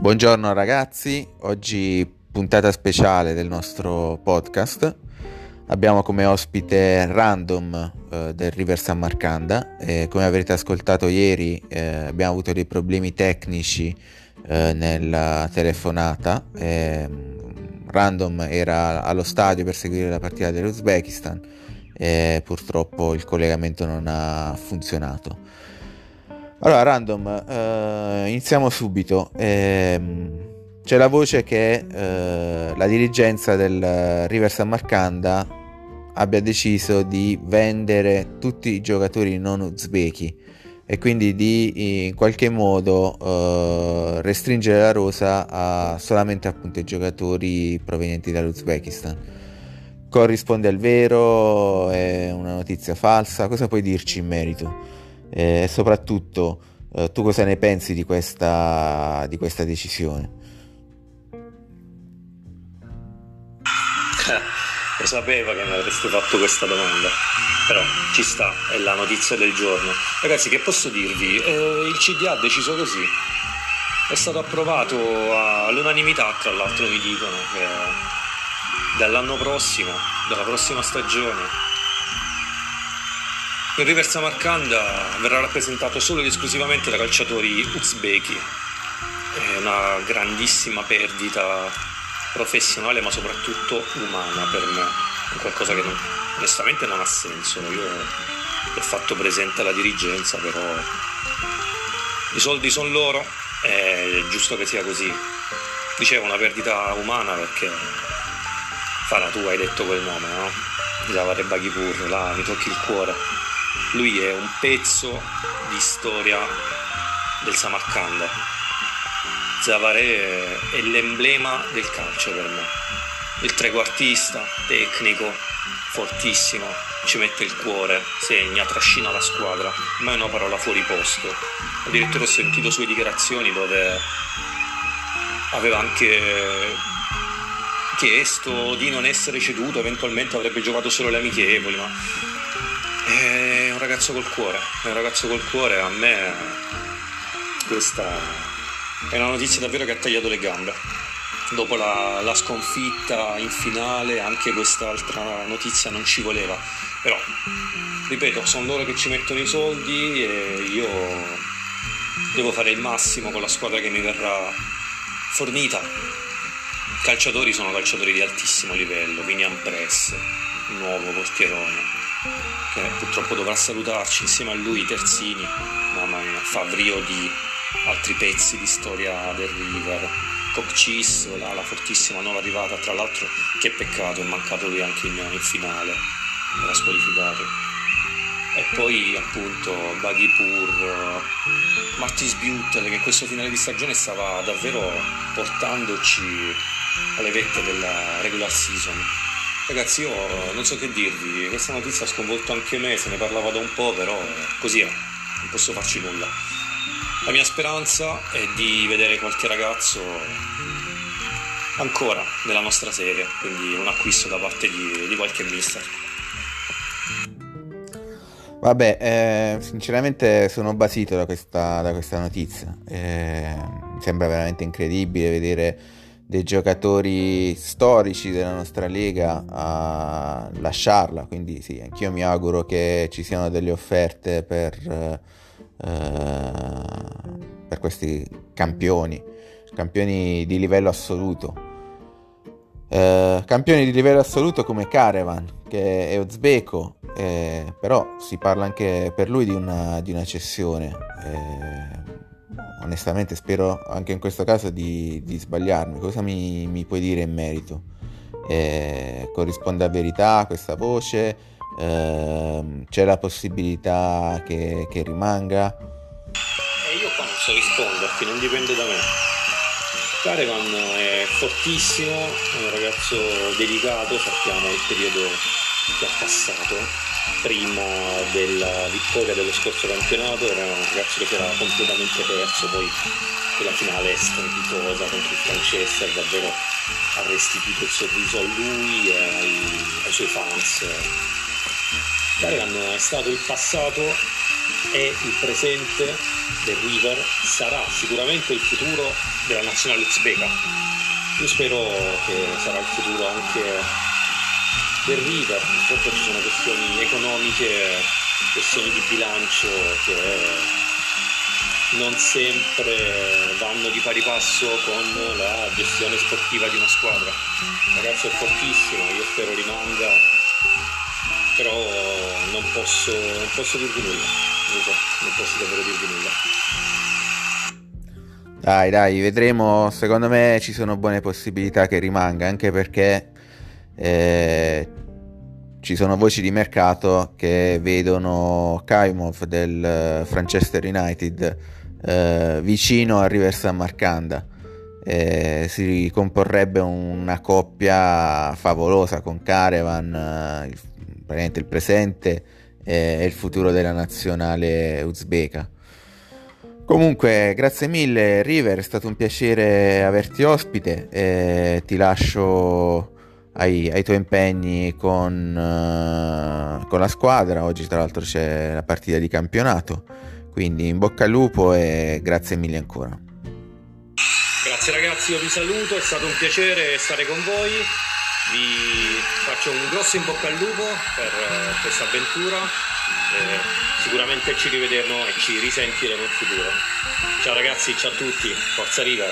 Buongiorno ragazzi, oggi puntata speciale del nostro podcast. Abbiamo come ospite Random eh, del River San Marcanda e come avrete ascoltato ieri eh, abbiamo avuto dei problemi tecnici eh, nella telefonata. Random era allo stadio per seguire la partita dell'Uzbekistan e purtroppo il collegamento non ha funzionato. Allora, random, eh, iniziamo subito. Eh, c'è la voce che eh, la dirigenza del River San Marcanda abbia deciso di vendere tutti i giocatori non uzbeki e quindi di in qualche modo eh, restringere la rosa a solamente appunto i giocatori provenienti dall'Uzbekistan. Corrisponde al vero? È una notizia falsa? Cosa puoi dirci in merito? E soprattutto eh, tu cosa ne pensi di questa, di questa decisione? Lo sapevo che mi avresti fatto questa domanda, però ci sta, è la notizia del giorno. Ragazzi, che posso dirvi? Eh, il CDA ha deciso così. È stato approvato all'unanimità, tra l'altro mi dicono, che dall'anno prossimo, dalla prossima stagione, il River Samarcanda verrà rappresentato solo ed esclusivamente da calciatori uzbeki. È una grandissima perdita professionale ma soprattutto umana per me. È qualcosa che non, onestamente non ha senso. Io l'ho fatto presente alla dirigenza, però i soldi sono loro, è giusto che sia così. Dicevo una perdita umana perché Fara tu hai detto quel nome, no? Javare Baghipur, là mi tocchi il cuore lui è un pezzo di storia del Samarcanda. Zavare è l'emblema del calcio per me. Il trequartista, tecnico, fortissimo, ci mette il cuore, segna, trascina la squadra, mai una parola fuori posto. Addirittura ho sentito sue dichiarazioni dove aveva anche chiesto di non essere ceduto, eventualmente avrebbe giocato solo le amichevoli, ma è ragazzo col cuore, è un ragazzo col cuore, a me questa è una notizia davvero che ha tagliato le gambe. Dopo la, la sconfitta in finale anche quest'altra notizia non ci voleva, però ripeto, sono loro che ci mettono i soldi e io devo fare il massimo con la squadra che mi verrà fornita. Calciatori sono calciatori di altissimo livello, Vinian Press, nuovo portierone che purtroppo dovrà salutarci insieme a lui Terzini, mamma mia, fa brio di altri pezzi di storia del River. Coccis, la, la fortissima nuova arrivata, tra l'altro che peccato, è mancato lui anche in, in finale, era squalificato. E poi appunto Baghipur, Mattis Buttel che in questo finale di stagione stava davvero portandoci alle vette della regular season Ragazzi, io non so che dirvi, questa notizia ha sconvolto anche me, se ne parlava da un po', però così è, non posso farci nulla. La mia speranza è di vedere qualche ragazzo ancora nella nostra serie, quindi un acquisto da parte di, di qualche mister. Vabbè, eh, sinceramente sono basito da questa, da questa notizia. Eh, sembra veramente incredibile vedere dei giocatori storici della nostra lega a lasciarla, quindi sì, anch'io mi auguro che ci siano delle offerte per, eh, per questi campioni, campioni di livello assoluto. Eh, campioni di livello assoluto come Caravan, che è uzbeko, eh, però si parla anche per lui di una, di una cessione. Onestamente spero anche in questo caso di, di sbagliarmi. Cosa mi, mi, puoi dire in merito? Eh, corrisponde a verità questa voce? Eh, c'è la possibilità che, che rimanga? Eh, io qua non so risponderti, non dipende da me. Caravan è fortissimo, è un ragazzo delicato, sappiamo il periodo che ha passato prima della vittoria dello scorso campionato era un ragazzo che si era completamente perso poi quella finale strepitosa contro il Francesca davvero ha restituito il sorriso a lui e ai, ai suoi fans Caravan è stato il passato e il presente del River, sarà sicuramente il futuro della nazionale uzbeka. Io spero che sarà il futuro anche del River, purtroppo ci sono questioni economiche, questioni di bilancio che non sempre vanno di pari passo con la gestione sportiva di una squadra. Il ragazzo è fortissimo, io spero rimanga, però non posso, non posso dirvi nulla, non posso davvero dirvi nulla. Dai, dai, vedremo. Secondo me ci sono buone possibilità che rimanga, anche perché eh, ci sono voci di mercato che vedono Kaimov del Manchester United eh, vicino a River San Marcanda. Eh, si comporrebbe una coppia favolosa con Caravan, eh, il, praticamente il presente e il futuro della nazionale uzbeka. Comunque, grazie mille River, è stato un piacere averti ospite e ti lascio ai, ai tuoi impegni con, uh, con la squadra. Oggi tra l'altro c'è la partita di campionato. Quindi in bocca al lupo e grazie mille ancora. Grazie ragazzi, io vi saluto, è stato un piacere stare con voi, vi faccio un grosso in bocca al lupo per uh, questa avventura, eh, sicuramente ci rivedremo e ci risentiremo in futuro. Ciao ragazzi, ciao a tutti, forza River!